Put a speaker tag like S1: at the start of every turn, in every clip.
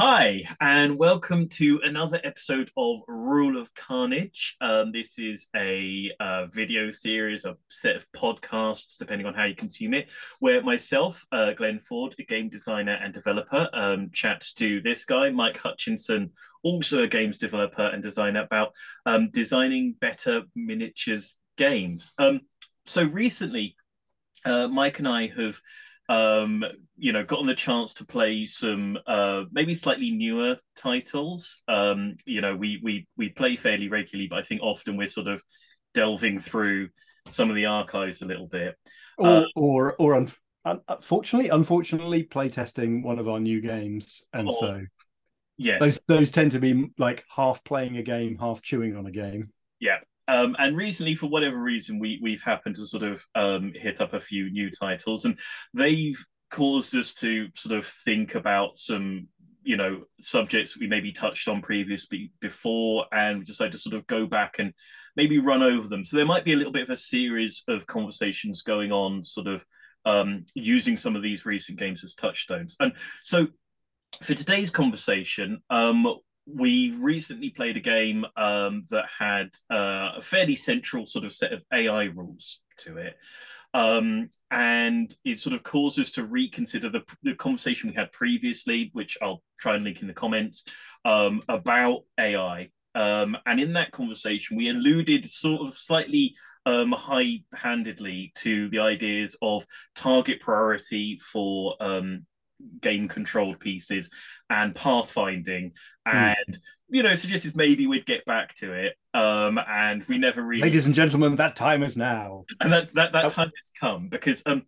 S1: Hi, and welcome to another episode of Rule of Carnage. Um, this is a uh, video series, a set of podcasts, depending on how you consume it, where myself, uh, Glenn Ford, a game designer and developer, um, chats to this guy, Mike Hutchinson, also a games developer and designer, about um, designing better miniatures games. Um, so recently, uh, Mike and I have um, you know, gotten the chance to play some uh, maybe slightly newer titles. Um, you know, we we we play fairly regularly, but I think often we're sort of delving through some of the archives a little bit.
S2: Or uh, or or un- unfortunately, unfortunately, playtesting one of our new games, and or, so
S1: yes,
S2: those those tend to be like half playing a game, half chewing on a game.
S1: Yeah, um, and recently, for whatever reason, we we've happened to sort of um, hit up a few new titles, and they've caused us to sort of think about some you know subjects we maybe touched on previously before, and we decided to sort of go back and maybe run over them. So there might be a little bit of a series of conversations going on, sort of um, using some of these recent games as touchstones. And so for today's conversation, um, we recently played a game um, that had uh, a fairly central sort of set of AI rules to it. Um, and it sort of caused us to reconsider the, the, conversation we had previously, which I'll try and link in the comments, um, about AI. Um, and in that conversation, we alluded sort of slightly um, high handedly to the ideas of target priority for um, game controlled pieces and pathfinding hmm. and mm. you know suggested maybe we'd get back to it um and we never really
S2: ladies and gentlemen that time is now
S1: and that that, that oh. time has come because um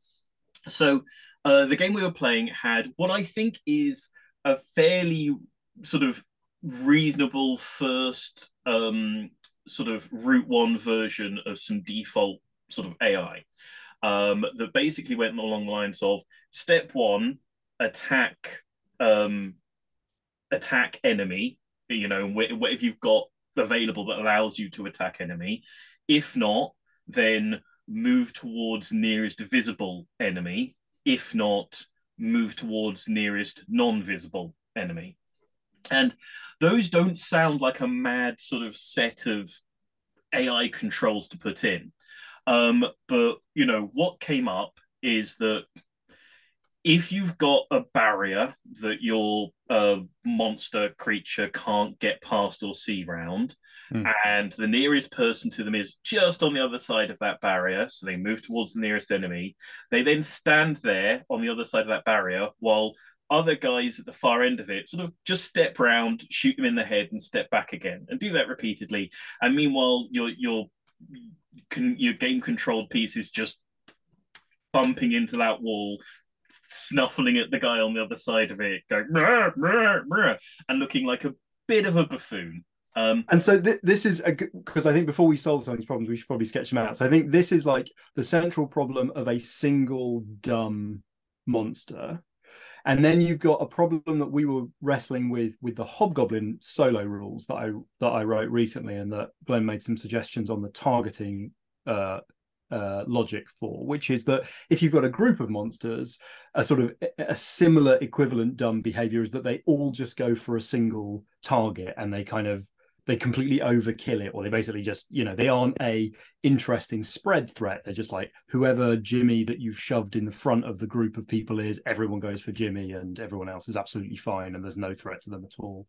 S1: so uh the game we were playing had what i think is a fairly sort of reasonable first um sort of route one version of some default sort of ai um that basically went along the lines of step one attack um attack enemy, you know, what if you've got available that allows you to attack enemy. If not, then move towards nearest visible enemy. If not, move towards nearest non-visible enemy. And those don't sound like a mad sort of set of AI controls to put in. Um, but you know what came up is that if you've got a barrier that your uh, monster creature can't get past or see round, mm. and the nearest person to them is just on the other side of that barrier, so they move towards the nearest enemy, they then stand there on the other side of that barrier while other guys at the far end of it sort of just step round, shoot them in the head, and step back again, and do that repeatedly. And meanwhile, your your your game controlled piece is just bumping into that wall, snuffling at the guy on the other side of it, going meh, meh, meh, and looking like a bit of a buffoon. Um,
S2: and so th- this is because I think before we solve some of these problems, we should probably sketch them out. So I think this is like the central problem of a single dumb monster. And then you've got a problem that we were wrestling with with the Hobgoblin solo rules that I that I wrote recently, and that Glenn made some suggestions on the targeting uh, uh, logic for, which is that if you've got a group of monsters, a sort of a similar equivalent dumb behavior is that they all just go for a single target and they kind of they completely overkill it or they basically just you know they aren't a interesting spread threat. They're just like whoever jimmy that you've shoved in the front of the group of people is everyone goes for jimmy and everyone else is absolutely fine and there's no threat to them at all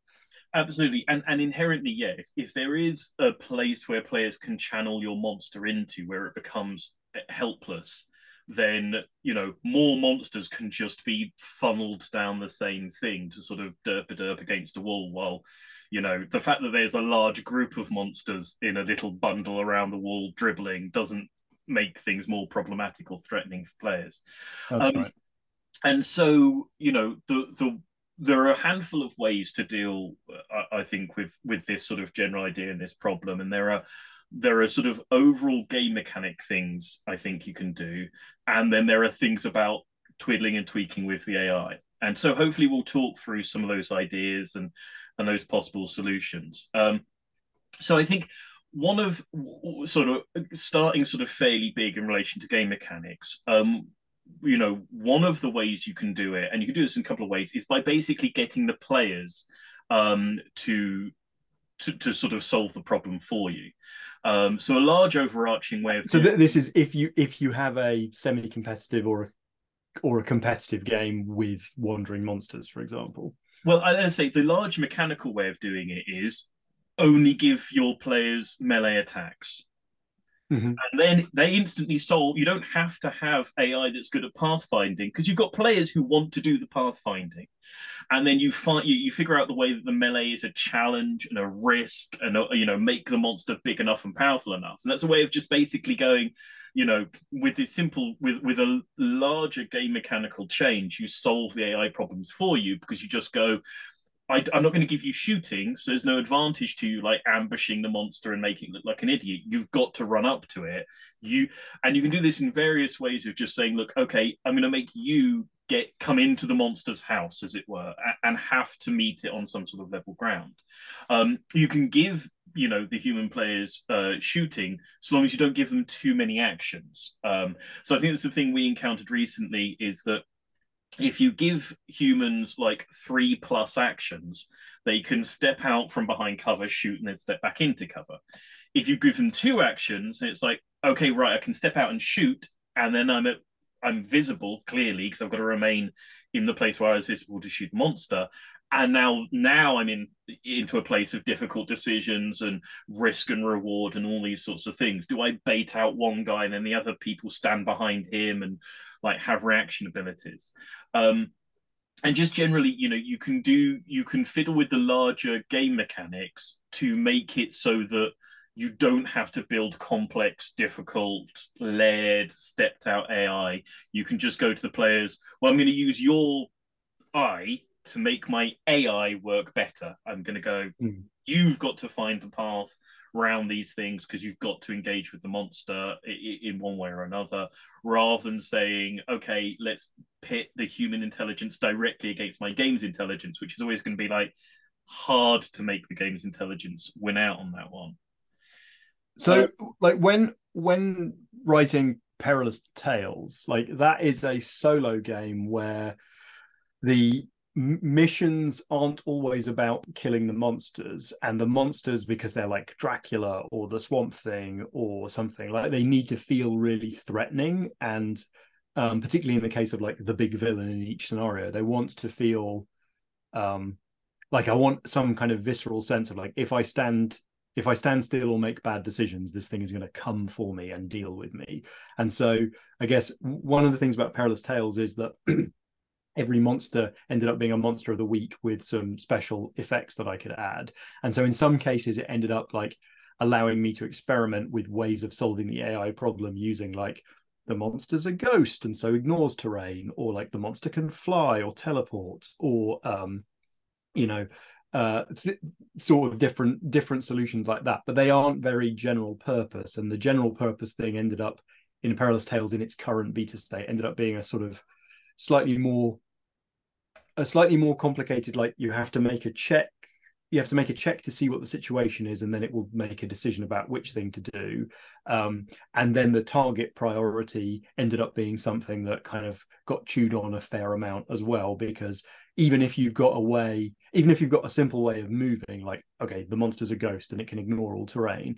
S1: Absolutely, and and inherently, yeah. If, if there is a place where players can channel your monster into, where it becomes helpless, then you know more monsters can just be funneled down the same thing to sort of derp a derp against a wall. While you know the fact that there's a large group of monsters in a little bundle around the wall dribbling doesn't make things more problematic or threatening for players.
S2: That's um, right.
S1: And so you know the the there are a handful of ways to deal, I, I think, with with this sort of general idea and this problem, and there are there are sort of overall game mechanic things I think you can do, and then there are things about twiddling and tweaking with the AI. And so hopefully we'll talk through some of those ideas and and those possible solutions. Um, so I think one of sort of starting sort of fairly big in relation to game mechanics. Um, you know, one of the ways you can do it, and you can do this in a couple of ways, is by basically getting the players um, to, to to sort of solve the problem for you. Um, so a large overarching way of
S2: so th- this is if you if you have a semi-competitive or a or a competitive game with wandering monsters, for example.
S1: Well, I say the large mechanical way of doing it is only give your players melee attacks.
S2: Mm-hmm.
S1: And then they instantly solve. You don't have to have AI that's good at pathfinding because you've got players who want to do the pathfinding, and then you find you, you figure out the way that the melee is a challenge and a risk, and a, you know make the monster big enough and powerful enough. And that's a way of just basically going, you know, with this simple with with a larger game mechanical change, you solve the AI problems for you because you just go, I, am not going to give you shooting, so there's no advantage to you like ambushing the monster and making it look like an idiot. You've got to run up to it. You and you can do this in various ways of just saying, look, okay, I'm going to make you get come into the monster's house, as it were, and have to meet it on some sort of level ground. Um, you can give you know the human players uh, shooting, so long as you don't give them too many actions. Um, so I think that's the thing we encountered recently is that if you give humans like three plus actions, they can step out from behind cover, shoot, and then step back into cover. If you give them two actions, it's like, okay, right, I can step out and shoot, and then I'm at, I'm visible clearly because I've got to remain in the place where I was visible to shoot monster. And now, now I'm in into a place of difficult decisions and risk and reward and all these sorts of things. Do I bait out one guy and then the other people stand behind him and like have reaction abilities? Um, and just generally, you know, you can do you can fiddle with the larger game mechanics to make it so that you don't have to build complex, difficult, layered, stepped out AI. You can just go to the players. Well, I'm going to use your eye to make my AI work better. I'm going to go. Mm. You've got to find the path around these things because you've got to engage with the monster in one way or another, rather than saying, okay, let's pit the human intelligence directly against my game's intelligence, which is always going to be like hard to make the game's intelligence win out on that one.
S2: So, uh, like when when writing Perilous Tales, like that is a solo game where the missions aren't always about killing the monsters and the monsters because they're like dracula or the swamp thing or something like they need to feel really threatening. And um, particularly in the case of like the big villain in each scenario they want to feel um, like i want some kind of visceral sense of like if i stand if i stand still or make bad decisions this thing is going to come for me and deal with me. And so i guess one of the things about perilous tales is that every monster ended up being a monster of the week with some special effects that I could add. And so in some cases, it ended up like allowing me to experiment with ways of solving the AI problem using like the monster's a ghost and so ignores terrain, or like the monster can fly or teleport, or um, you know, uh, th- sort of different different solutions like that. But they aren't very general purpose, and the general purpose thing ended up in Perilous Tales in its current beta state ended up being a sort of slightly more a slightly more complicated like you have to make a check you have to make a check to see what the situation is and then it will make a decision about which thing to do. Um, and then the target priority ended up being something that kind of got chewed on a fair amount as well because even if you've got a way even if you've got a simple way of moving like okay the monster's a ghost and it can ignore all terrain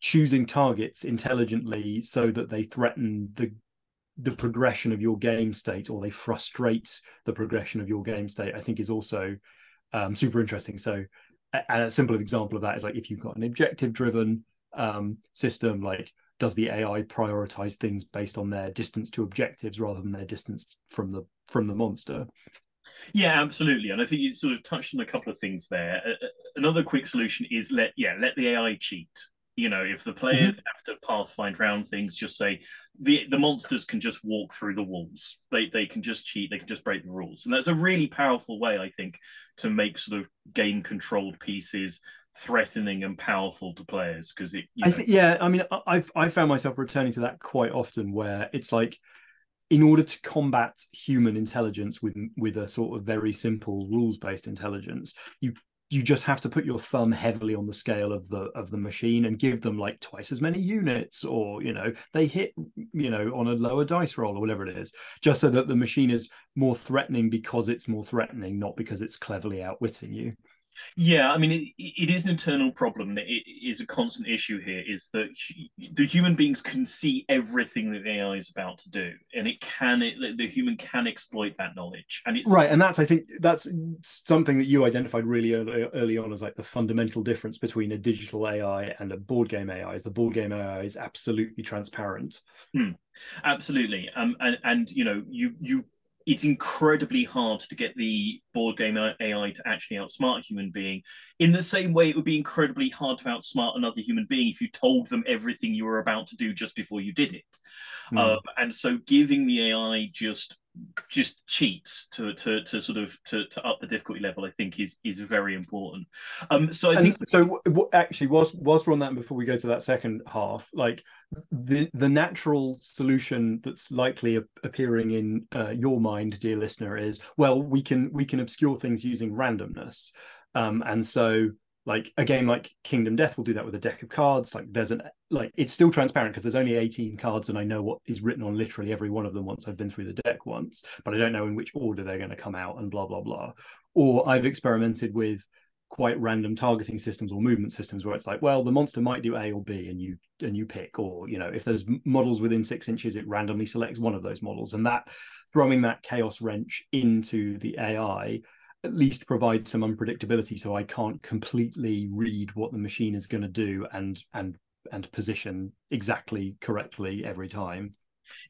S2: choosing targets intelligently so that they threaten the the progression of your game state or they frustrate the progression of your game state i think is also um, super interesting. So a, a simple example of that is like if you've got an objective driven um, system like does the ai prioritize things based on their distance to objectives rather than their distance from the from the monster?
S1: Yeah absolutely. And i think you sort of touched on a couple of things there. Uh, another quick solution is let yeah let the ai cheat you know if the players mm-hmm. have to pathfind around things just say the the monsters can just walk through the walls. They they can just cheat they can just break the rules. And that's a really powerful way i think to make sort of game controlled pieces threatening and powerful to players because it
S2: I th- yeah i mean i've i found myself returning to that quite often where it's like in order to combat human intelligence with with a sort of very simple rules based intelligence you you just have to put your thumb heavily on the scale of the of the machine and give them like twice as many units or you know they hit you know on a lower dice roll or whatever it is just so that the machine is more threatening because it's more threatening not because it's cleverly outwitting you
S1: yeah, I mean, it, it is an internal problem. It is a constant issue here. Is that the human beings can see everything that AI is about to do, and it can. It, the human can exploit that knowledge, and it's
S2: right. And that's, I think, that's something that you identified really early, early on as like the fundamental difference between a digital AI and a board game AI. Is the board game AI is absolutely transparent.
S1: Hmm. Absolutely, um, and and you know, you you it's incredibly hard to get the board game AI to actually outsmart a human being. In the same way, it would be incredibly hard to outsmart another human being if you told them everything you were about to do just before you did it. Mm. Um, and so, giving the AI just just cheats to to to sort of to, to up the difficulty level, I think is is very important. Um, so I and think
S2: so. Actually, whilst whilst we're on that, before we go to that second half, like the the natural solution that's likely appearing in uh, your mind, dear listener, is well, we can we can obscure things using randomness, um, and so like a game like Kingdom Death will do that with a deck of cards. Like there's an like it's still transparent because there's only 18 cards and I know what is written on literally every one of them once I've been through the deck once, but I don't know in which order they're going to come out and blah blah blah. Or I've experimented with quite random targeting systems or movement systems where it's like, well, the monster might do A or B and you and you pick, or you know, if there's models within six inches, it randomly selects one of those models. And that throwing that chaos wrench into the AI at least provide some unpredictability so I can't completely read what the machine is going to do and and and position exactly correctly every time.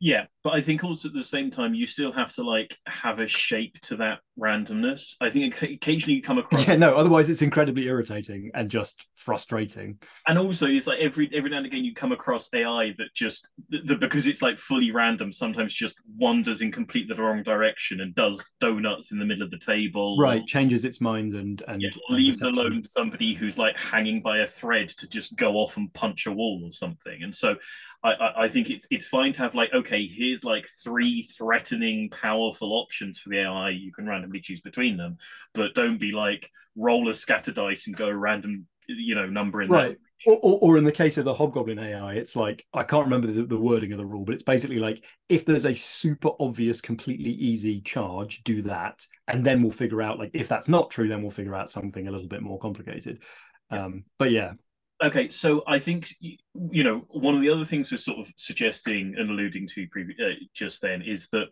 S1: Yeah, but I think also at the same time you still have to like have a shape to that randomness. I think occasionally you come across.
S2: Yeah, no. Otherwise, it's incredibly irritating and just frustrating.
S1: And also, it's like every every now and again you come across AI that just that because it's like fully random. Sometimes just wanders in completely the wrong direction and does donuts in the middle of the table.
S2: Right, or, changes its mind and and,
S1: yeah, leaves alone somebody who's like hanging by a thread to just go off and punch a wall or something. And so I, I, think it's it's fine to have like okay here's like three threatening powerful options for the AI you can randomly choose between them but don't be like roll a scatter dice and go random you know number in
S2: right. Or, or, or, in the case of the hobgoblin AI it's like I can't remember the, the wording of the rule but it's basically like if there's a super obvious completely easy charge do that and then we'll figure out like if that's not true then we'll figure out something a little bit more complicated. Um but yeah.
S1: Okay so i think you know one of the other things we're sort of suggesting and alluding to previous, uh, just then is that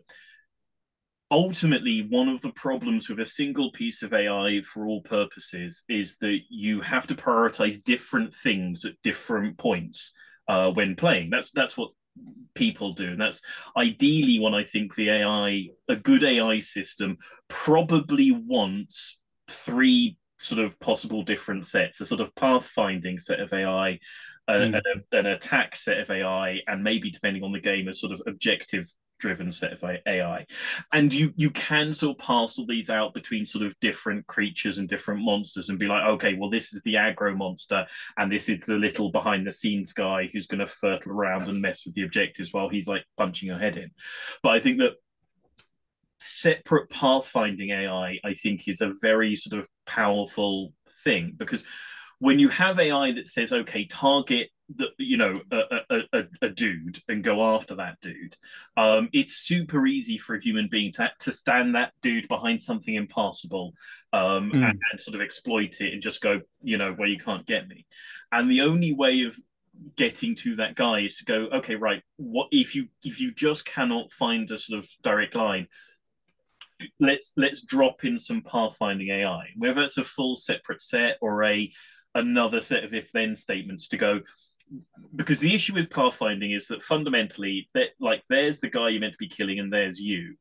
S1: ultimately one of the problems with a single piece of ai for all purposes is that you have to prioritize different things at different points uh, when playing that's that's what people do and that's ideally when i think the ai a good ai system probably wants three sort of possible different sets, a sort of pathfinding set of AI, uh, mm. an, an attack set of AI, and maybe depending on the game, a sort of objective driven set of AI. And you you can sort of parcel these out between sort of different creatures and different monsters and be like, okay, well, this is the aggro monster, and this is the little behind the scenes guy who's going to fertle around and mess with the objectives while he's like punching your head in. But I think that separate pathfinding AI, I think, is a very sort of powerful thing because when you have AI that says, okay, target the you know a, a, a, dude and go after that dude, um, it's super easy for a human being to, to stand that dude behind something impossible um, mm. and, and sort of exploit it and just go, you know, where you can't get me. And the only way of getting to that guy is to go, okay, right, what if you if you just cannot find a sort of direct line, let's let's drop in some pathfinding AI, whether it's a full separate set or a another set of if then statements to go. Because the issue with pathfinding is that fundamentally, that like there's the guy you're meant to be killing, and there's you.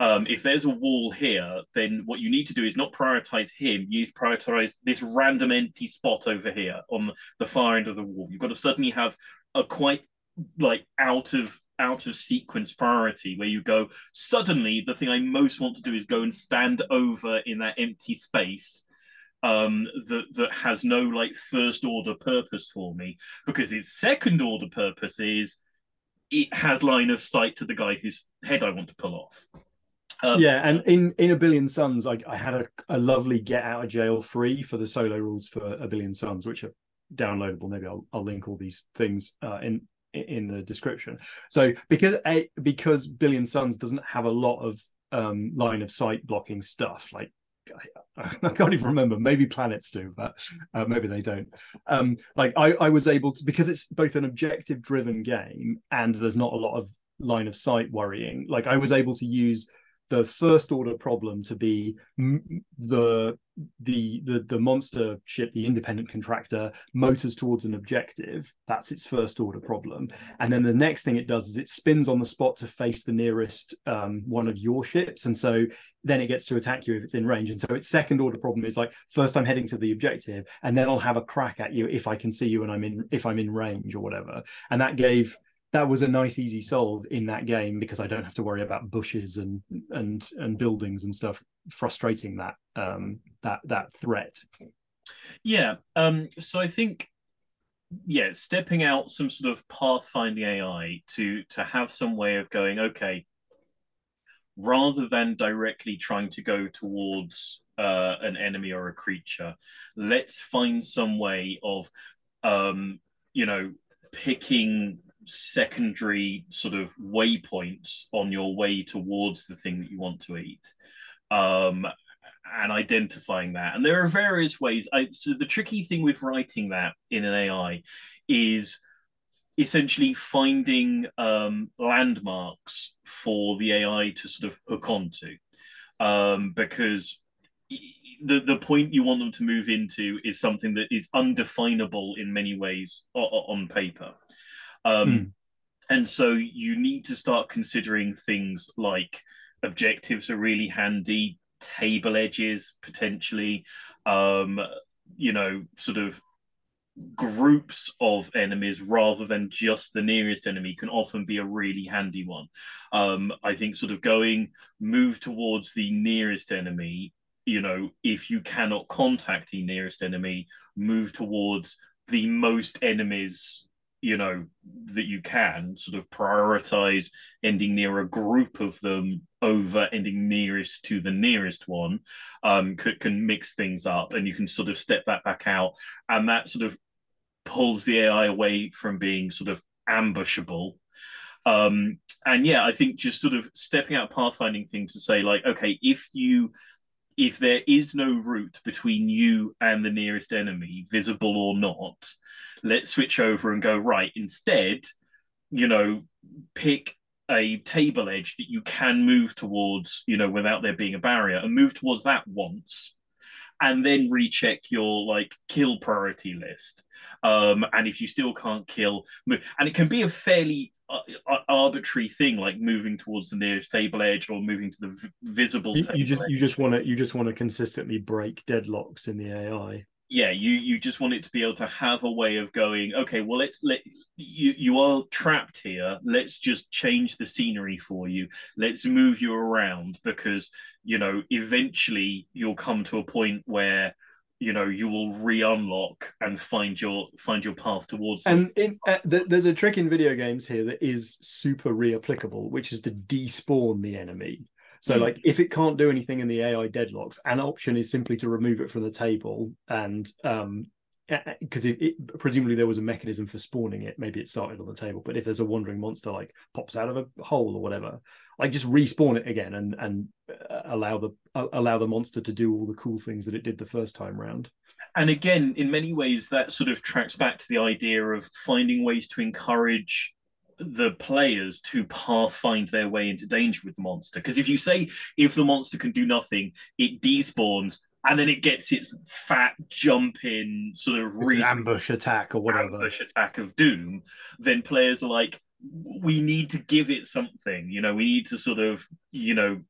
S1: Um, if there's a wall here, then what you need to do is not prioritize him. You prioritize this random empty spot over here on the far end of the wall. You've got to suddenly have a quite like out of out of sequence priority where you go suddenly the thing i most want to do is go and stand over in that empty space um that that has no like first order purpose for me because its second order purpose is it has line of sight to the guy whose head i want to pull off
S2: Um, yeah, and in in a billion suns, I, I had a, a lovely get out of jail free for the solo rules for a billion suns, which are downloadable. Maybe I'll, I'll link all these things uh, in in the description. So because a because billion suns doesn't have a lot of um, line of sight blocking stuff like I, can't even remember. Maybe planets do, but uh, maybe they don't. Um, like I, I was able to because it's both an objective driven game and there's not a lot of line of sight worrying. Like I was able to use the first order problem to be the the the the monster ship the independent contractor motors towards an objective. That's its first order problem. And then the next thing it does is it spins on the spot to face the nearest um, one of your ships. And so then it gets to attack you if it's in range. And so its second order problem is like first i'm heading to the objective and then i'll have a crack at you if i can see you and i'm in if i'm in range or whatever. And that gave that was a nice easy solve in that game because I don't have to worry about bushes and and and buildings and stuff frustrating that um that that threat.
S1: Yeah. Um so I think yeah, stepping out some sort of pathfinding AI to to have some way of going, okay, rather than directly trying to go towards uh, an enemy or a creature, let's find some way of um, you know, picking secondary sort of waypoints on your way towards the thing that you want to eat um, and identifying that. And there are various ways. I, so the tricky thing with writing that in an ai is essentially finding um, landmarks for the ai to sort of hook onto um, because the the point you want them to move into is something that is undefinable in many ways on paper um, mm. And so you need to start considering things like objectives are really handy, table edges potentially, um, you know, sort of groups of enemies rather than just the nearest enemy can often be a really handy one. Um, I think sort of going move towards the nearest enemy, you know, if you cannot contact the nearest enemy, move towards the most enemies you know that you can sort of prioritize ending near a group of them over ending nearest to the nearest one um can, can mix things up and you can sort of step that back out. And that sort of pulls the ai away from being sort of ambushable. Um and yeah i think just sort of stepping out pathfinding thing to say like okay if you if there is no route between you and the nearest enemy visible or not let's switch over and go right instead you know pick a table edge that you can move towards you know without there being a barrier and move towards that once and then recheck your like kill priority list um and if you still can't kill move. and it can be a fairly uh, uh arbitrary thing like moving towards the nearest table edge or moving to the v- visible
S2: you, you just edge. you just want to you just want to consistently break deadlocks in the ai
S1: yeah you you just want it to be able to have a way of going okay well let's let you you are trapped here. Let's just change the scenery for you. Let's move you around because you know eventually you'll come to a point where you know you will re-unlock and find your find your path towards
S2: and in, uh, th- there's a trick in video games here that is super re-applicable which is to despawn the enemy so mm. like if it can't do anything in the AI deadlocks, an option is simply to remove it from the table and um because it, it, presumably there was a mechanism for spawning it maybe it started on the table but if there's a wandering monster like pops out of a hole or whatever like just respawn it again and and uh, allow the uh, allow the monster to do all the cool things that it did the first time round
S1: and again in many ways that sort of tracks back to the idea of finding ways to encourage the players to pathfind their way into danger with the monster. Because if you say if the monster can do nothing, it despawns and then it gets its fat jump in sort of
S2: re- ambush attack or whatever
S1: ambush attack of doom, then players are like, we need to give it something. You know, we need to sort of you know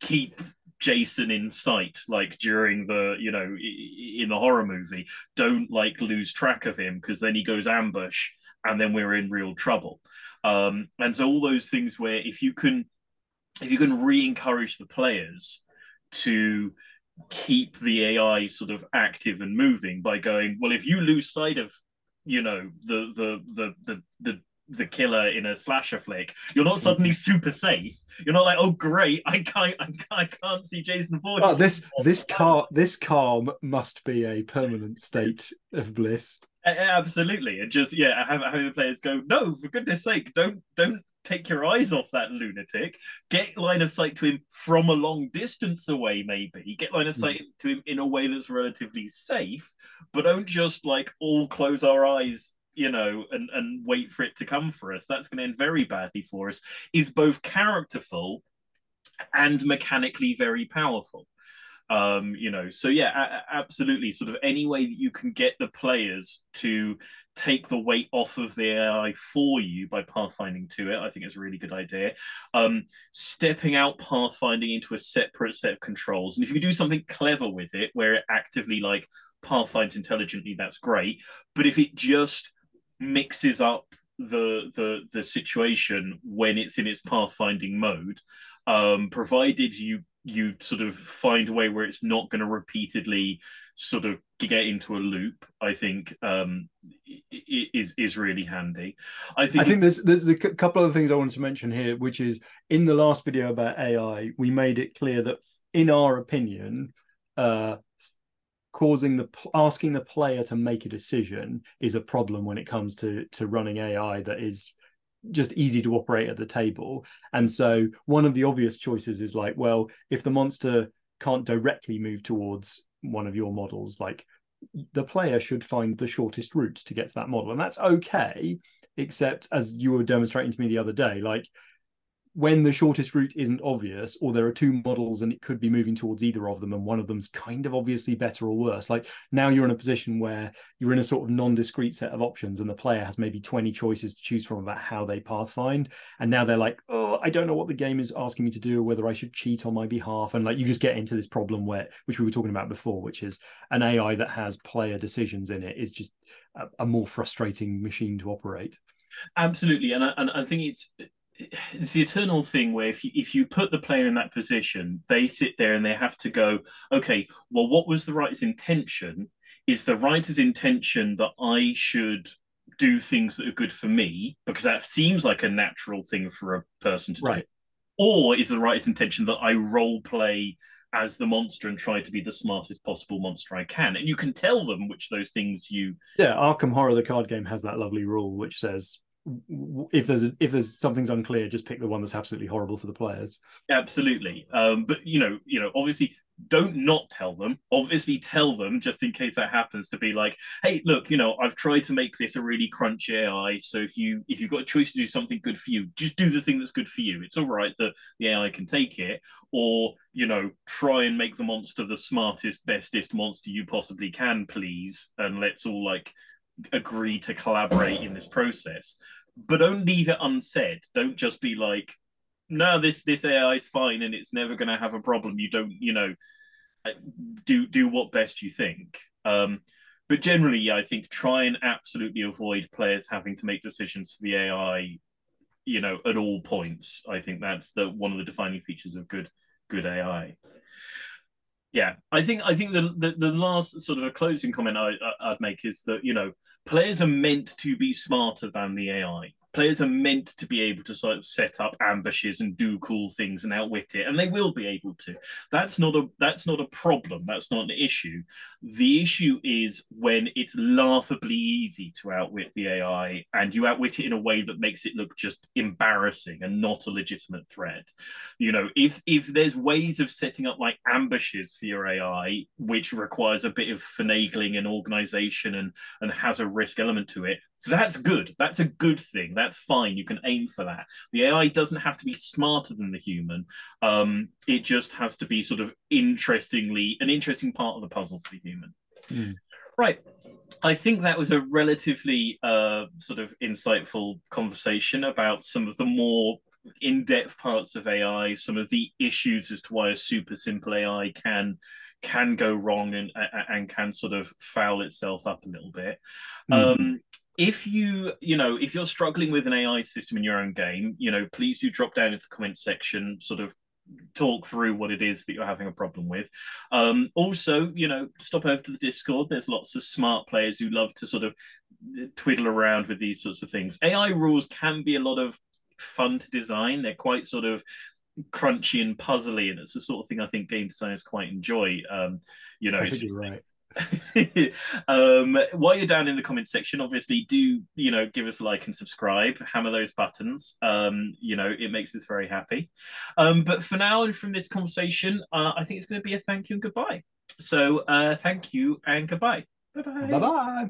S1: keep Jason in sight, like during the, you know, in the horror movie. Don't like lose track of him because then he goes ambush and then we're in real trouble. Um, and so all those things where if you can if you can re-encourage the players to keep the AI sort of active and moving by going, well, if you lose sight of, you know, the the the the the the killer in a slasher flick, you're not suddenly mm-hmm. super safe. You're not like, oh great, I can't, I can't, I can't see Jason Voorhees.
S2: Oh, this this car this calm must be a permanent state of bliss.
S1: Absolutely, and just yeah, have having the players go, no, for goodness sake, don't don't take your eyes off that lunatic. Get line of sight to him from a long distance away, maybe. Get line of hmm. sight mm. to him in a way that's relatively safe, but don't just like all close our eyes you know, and, and wait for it to come for us. That's going to end very badly for us. Is both characterful and mechanically very powerful. Um, you know, so yeah, a- absolutely. Sort of any way that you can get the players to take the weight off of the AI for you by pathfinding to it, I think it's a really good idea. Um, stepping out pathfinding into a separate set of controls, and if you do something clever with it, where it actively like pathfinds intelligently, that's great. But if it just mixes up the the the situation when it's in its pathfinding mode um provided you you sort of find a way where it's not going to repeatedly sort of get into a loop i think um is is really handy.
S2: I think i think there's there's a couple of things i wanted to mention here which is in the last video about ai we made it clear that in our opinion uh causing the asking the player to make a decision is a problem when it comes to to running AI that is just easy to operate at the table. And so one of the obvious choices is like, well, if the monster can't directly move towards one of your models, like the player should find the shortest route to get to that model. And that's okay, except as you were demonstrating to me the other day, like when the shortest route isn't obvious, or there are two models and it could be moving towards either of them, and one of them's kind of obviously better or worse. Like now you're in a position where you're in a sort of non-discrete set of options, and the player has maybe 20 choices to choose from about how they pathfind. And now they're like, oh, I don't know what the game is asking me to do, or whether I should cheat on my behalf. And like you just get into this problem where, which we were talking about before, which is an AI that has player decisions in it is just a, a more frustrating machine to operate.
S1: Absolutely, and I, and I think it's it's the eternal thing where if you, if you put the player in that position, they sit there and they have to go, okay, well, what was the writer's intention? Is the writer's intention that I should do things that are good for me because that seems like a natural thing for a person to right. do, or is the writer's intention that I role play as the monster and try to be the smartest possible monster I can? And you can tell them which those things you.
S2: Yeah, Arkham Horror, the card game, has that lovely rule which says if there's a, if there's something's unclear, just pick the one that's absolutely horrible for the players.
S1: Absolutely, um, but you know, you know, obviously, don't not tell them. Obviously, tell them just in case that happens to be like, hey, look, you know, I've tried to make this a really crunchy AI. So if you if you've got a choice to do something good for you, just do the thing that's good for you. It's all right that the AI can take it, or you know, try and make the monster the smartest, bestest monster you possibly can, please, and let's all like agree to collaborate in this process but don't leave it unsaid. Don't just be like, no, this this AI is fine and it's never going to have a problem. You don't, you know, uh, do do what best you think. Um, but generally, yeah, I think try and absolutely avoid players having to make decisions for the AI, you know, at all points. I think that's the one of the defining features of good good AI. Yeah, I think I think the the, the last sort of a closing comment I, I'd make is that you know players are meant to be smarter than the AI players are meant to be able to sort of set up ambushes and do cool things and outwit it and they will be able to that's not a that's not a problem that's not an issue the issue is when it's laughably easy to outwit the ai and you outwit it in a way that makes it look just embarrassing and not a legitimate threat you know if if there's ways of setting up like ambushes for your ai which requires a bit of finagling and organization and and has a risk element to it that's good. That's a good thing. That's fine. You can aim for that. The AI doesn't have to be smarter than the human. Um, it just has to be sort of interestingly an interesting part of the puzzle for the human. Mm. Right. I think that was a relatively uh, sort of insightful conversation about some of the more in-depth parts of AI, some of the issues as to why a super simple AI can can go wrong and and can sort of foul itself up a little bit. Mm. Um, if you you know if you're struggling with an ai system in your own game you know please do drop down into the comment section sort of talk through what it is that you're having a problem with. Um, also, you know, stop over to the Discord. There's lots of smart players who love to sort of twiddle around with these sorts of things. AI rules can be a lot of fun to design. They're quite sort of crunchy and puzzly, and it's the sort of thing I think game designers quite enjoy. Um, you know,
S2: I think you're right.
S1: um, while you're down in the comment section, obviously do you know give us a like and subscribe, hammer those buttons. Um, you know it makes us very happy. Um, but for now and from this conversation, uh, I think it's going to be a thank you and goodbye. So uh, thank you and goodbye. Bye bye.
S2: Bye bye.